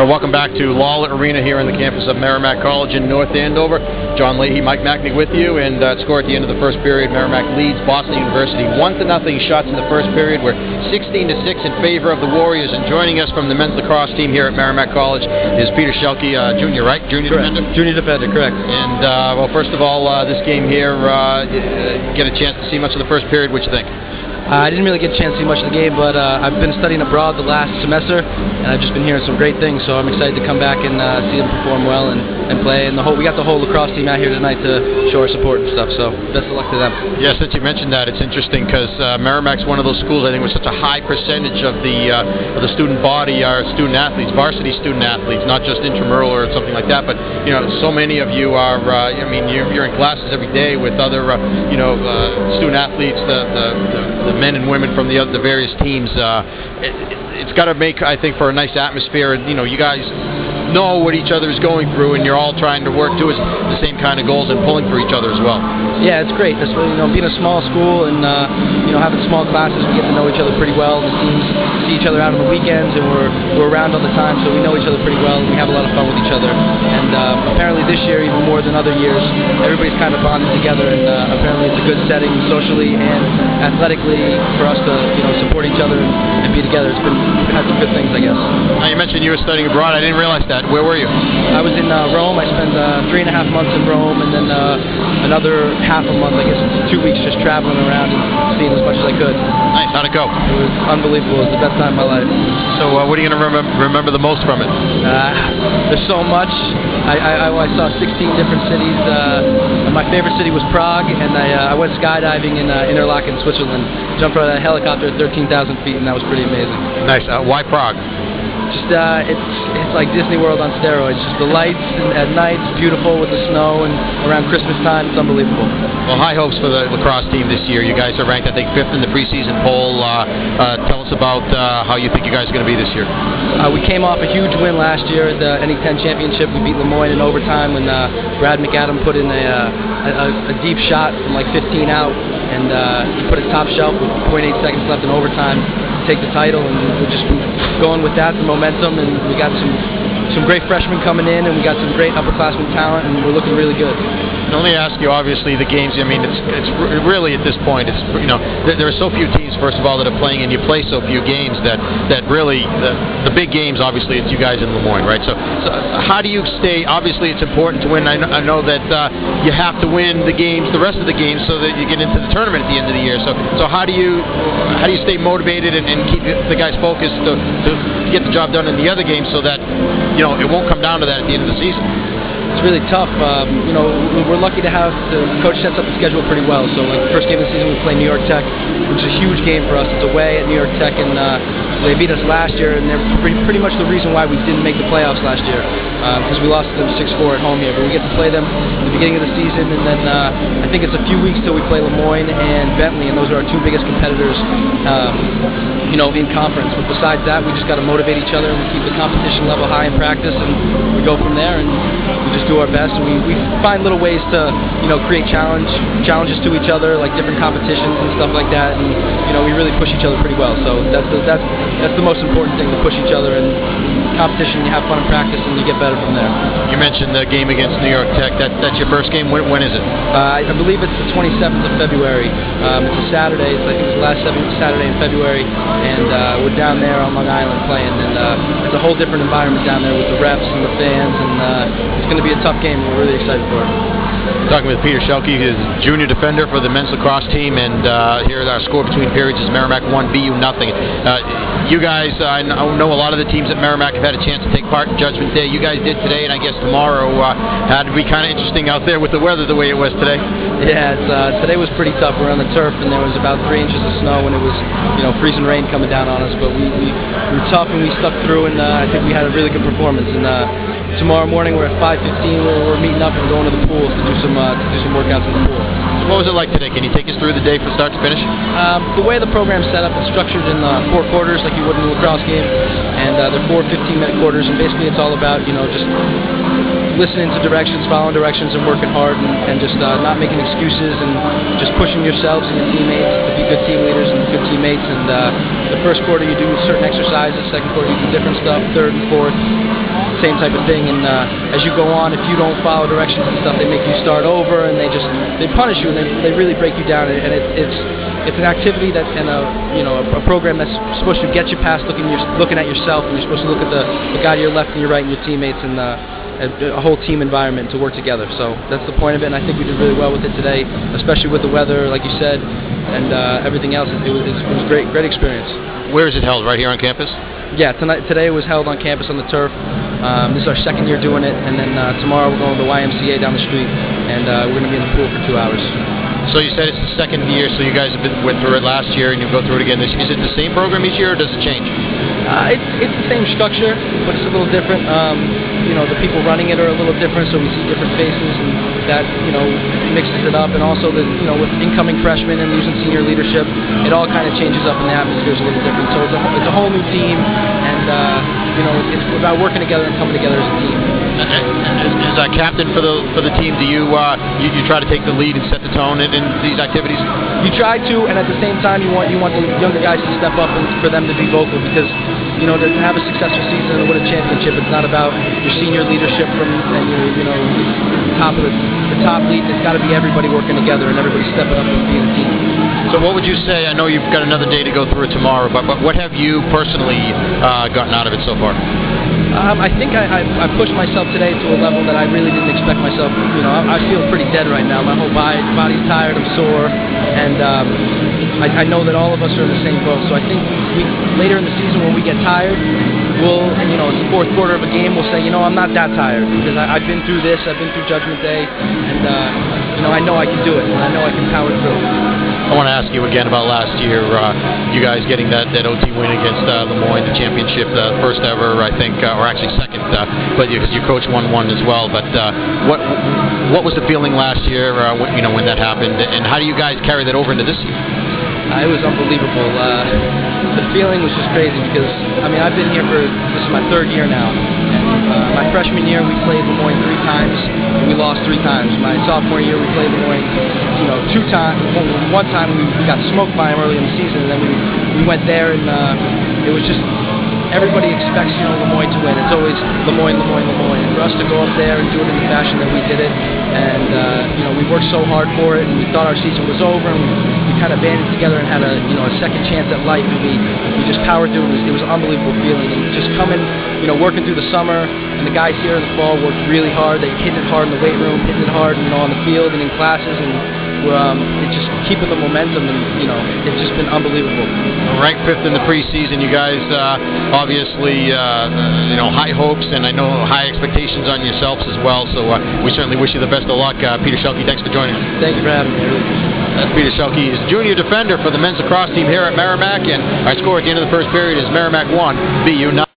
or welcome back to Lawler Arena here on the campus of Merrimack College in North Andover. John Leahy, Mike Mackney with you, and uh, score at the end of the first period. Merrimack leads Boston University one to nothing. Shots in the first period. We're 16 to six in favor of the Warriors. And joining us from the men's lacrosse team here at Merrimack College is Peter Shelke, uh, junior, right? Junior correct. defender. Junior defender, correct. And uh, well, first of all, uh, this game here, uh, get a chance to see much of the first period. What you think? Uh, I didn't really get a chance to see much of the game, but uh, I've been studying abroad the last semester, and I've just been hearing some great things. So I'm excited to come back and uh, see them perform well and, and play. And the whole we got the whole lacrosse team out here tonight to show our support and stuff. So best of luck to them. Yeah, since you mentioned that, it's interesting because Merrimack's one of those schools I think with such a high percentage of the of the student body are student athletes, varsity student athletes, not just intramural or something like that. But you know, so many of you are. I mean, you're, you're, in classes every day with other you know student athletes, the, the, the, the men and women from the the, various teams. Uh, it, it's got to make, I think, for a nice atmosphere. And you know, you guys know what each other is going through, and you're all trying to work towards the same kind of goals and pulling for each other as well. Yeah, it's great. That's you know, being a small school and uh, you know having small classes, we get to know each other pretty well. The teams see each other out on the weekends, and we're we're around all the time, so we know each other pretty well. and We have a lot of fun with each other, and uh, apparently this year, even more than other years, everybody's kind of bonded together, and uh, apparently it's a good setting socially and athletically for us to you know support each other and, and be together. It's been had some good things, I guess. Now you mentioned you were studying abroad. I didn't realize that. Where were you? I was in uh, Rome. I spent uh, three and a half months in Rome, and then uh, another half a month, I guess, two weeks, just traveling around and seeing as much as I could. Nice. How'd it go? It was unbelievable. It was the best time of my life. So, uh, what are you going to remember, remember the most from it? Uh, there's so much. I, I, I, saw 16 different cities. Uh, my favorite city was Prague, and I, I went skydiving in Interlaken, Switzerland. Jumped out of a helicopter at 13,000 feet, and that was pretty amazing. Nice. why Prague? Just uh, it's it's like Disney World on steroids. Just the lights at night, it's beautiful with the snow, and around Christmas time, it's unbelievable. Well, high hopes for the lacrosse team this year. You guys are ranked, I think, fifth in the preseason poll. Uh, uh, tell us about uh, how you think you guys are going to be this year. Uh, we came off a huge win last year at the NE10 championship. We beat Le Moyne in overtime when uh, Brad McAdam put in a, a, a, deep shot from like 15 out, and he put it top shelf with 0.8 seconds left in overtime take the title, and we've just going with that, the momentum, and we got some some great freshmen coming in, and we got some great upperclassmen talent, and we're looking really good. Let me ask you, obviously, the games. I mean, it's it's really at this point, it's you know, there, there, are so few teams, first of all, that are playing, and you play so few games that that really the, the big games. Obviously, it's you guys in Le Moyne, right? So, so how do you stay? Obviously, it's important to win. I know, I know that uh, you have to win the games, the rest of the games, so that you get into the tournament at the end of the year. So, so how do you how do you stay motivated and, and keep the guys focused to, to get the job done in the other games, so that you know it won't come down to that at the end of the season? Really tough. Um, you know, we're lucky to have the coach sets up the schedule pretty well. So like first game of the season, we play New York Tech, which is a huge game for us. It's away at New York Tech, and uh, they beat us last year, and they're pretty, pretty much the reason why we didn't make the playoffs last year because um, we lost them 6-4 at home here. But we get to play them at the beginning of the season, and then uh, I think it's a few weeks till we play Le Moyne and Bentley, and those are our two biggest competitors. Um, you know, in conference. But besides that, we just got to motivate each other and we keep the competition level high in practice, and go from there and we just do our best. And we, we find little ways to, you know, create challenge challenges to each other, like different competitions and stuff like that. And you know, we really push each other pretty well. So that's the, that's that's the most important thing to push each other and competition. You have fun in practice and you get better from there. You mentioned the game against New York Tech. That that's your first game. When, when is it? Uh, I believe it's the 27th of February. Um, it's a Saturday. It's, I think it's the last Saturday in February and uh, we're down there on Long Island playing, and uh, it's a whole different environment down there with the refs and the fans, and uh, it's going to be a tough game. We're really excited for it. Talking with Peter Shelke, who's junior defender for the men's lacrosse team, and uh, here our score between periods is Merrimack 1, BU nothing. Uh, you guys, I know a lot of the teams at Merrimack have had a chance to take part in Judgment Day. You guys did today, and I guess tomorrow uh, had to be kind of interesting out there with the weather the way it was today. Yeah, uh, today was pretty tough. We're on the turf, and there was about three inches of snow, and it was, you know, freezing rain coming down on us. But we, we, we were tough, and we stuck through, and uh, I think we had a really good performance. And uh, tomorrow morning we're at 5:15. We're, we're meeting up and going to the pools to do some uh, to do some workouts in the pool. What was it like today? Can you take us through the day from start to finish? Um, the way the program's set up, it's structured in uh, four quarters, like you would in a lacrosse game, and uh, they're four 15-minute quarters, and basically it's all about you know just listening to directions, following directions, and working hard, and, and just uh, not making excuses, and just pushing yourselves and your teammates to be good team leaders and good teammates. And uh, the first quarter you do certain exercises, second quarter you do different stuff, third and fourth same type of thing. And uh, as you go on, if you don't follow directions and stuff, they make you start over, and they just they punish you, and they, they really break you down. And it's it's it's an activity that and a you know a, a program that's supposed to get you past looking your, looking at yourself, and you're supposed to look at the, the guy to your left and your right and your teammates and. Uh, a, a whole team environment to work together. So that's the point of it, and I think we did really well with it today, especially with the weather, like you said, and uh, everything else. It was, it was great, great experience. Where is it held? Right here on campus? Yeah, tonight today was held on campus on the turf. Um, this is our second year doing it, and then uh, tomorrow we're going to the YMCA down the street, and uh, we're going to be in the pool for two hours. So you said it's the second year, so you guys have been went through it last year, and you go through it again this. Is it the same program each year, or does it change? Uh, it's it's the same structure, but it's a little different. Um, you know, the people running it are a little different, so we see different faces, and that you know mixes it up. And also, the you know, with incoming freshmen and losing senior leadership, it all kind of changes up, and the atmosphere is a little different. So it's a it's a whole new team, and uh, you know, it's about working together and coming together as a team. As, as a captain for the for the team, do you, uh, you you try to take the lead and set the tone in, in these activities? You try to, and at the same time, you want you want the younger guys to step up and for them to be vocal because you know to have a successful season and win a championship, it's not about your senior leadership from and your you know top of the, the top lead. It's got to be everybody working together and everybody stepping up and being a team. So what would you say? I know you've got another day to go through it tomorrow, but, but what have you personally uh, gotten out of it so far? Um, I think I, I, I, pushed myself today to a level that I really didn't expect myself. You know, I, I feel pretty dead right now. My whole body, body's tired. I'm sore, and um, I, know that all of us are in the same boat. So I think we, later in the season, when we get tired, we'll, you know, in the fourth quarter of a game, we'll say, you know, I'm not that tired because I, have been through this. I've been through Judgment Day, and uh, you know, I know I can do it. And I know I can power through. I want to ask you again about last year. Uh, you guys getting that, that OT win against uh, Le Moyne, the championship, the first ever, I think, uh, or actually second, uh, but because your coach won one as well. But uh, what what was the feeling last year? Uh, when, you know when that happened, and how do you guys carry that over into this season? It was unbelievable. the feeling was just crazy because I mean I've been here for this is my third year now. Uh, my freshman year, we played Le Moyne three times, and we lost three times. My sophomore year, we played Le Moyne, you know, two times. One time we, we got smoked by them early in the season, and then we, we went there, and uh, it was just everybody expects you know Le Moyne to win. It's always Le Moyne, Lemoyne, Le Moyne. And for us to go up there and do it in the fashion that we did it, and uh, you know we worked so hard for it, and we thought our season was over, and we, we kind of banded together and had a you know a second chance at life, and we we just powered through. It was, it was an unbelievable feeling, and just coming, you know, working through the summer, and the guys here in the fall worked really hard. They hit it hard in the weight room, hitting it hard, you know, on the field and in classes, and um, just keeping the momentum, and you know, it's just been unbelievable. Ranked fifth in the preseason, you guys uh, obviously uh, uh, you know high hopes, and I know high expectations on yourselves as well. So uh, we certainly wish you the best of luck, uh, Peter Schielke. Thanks for joining us. Thank you for having me. That's Peter Schielke. He's junior defender for the men's lacrosse team here at Merrimack, and our score at the end of the first period is Merrimack one, BU nine.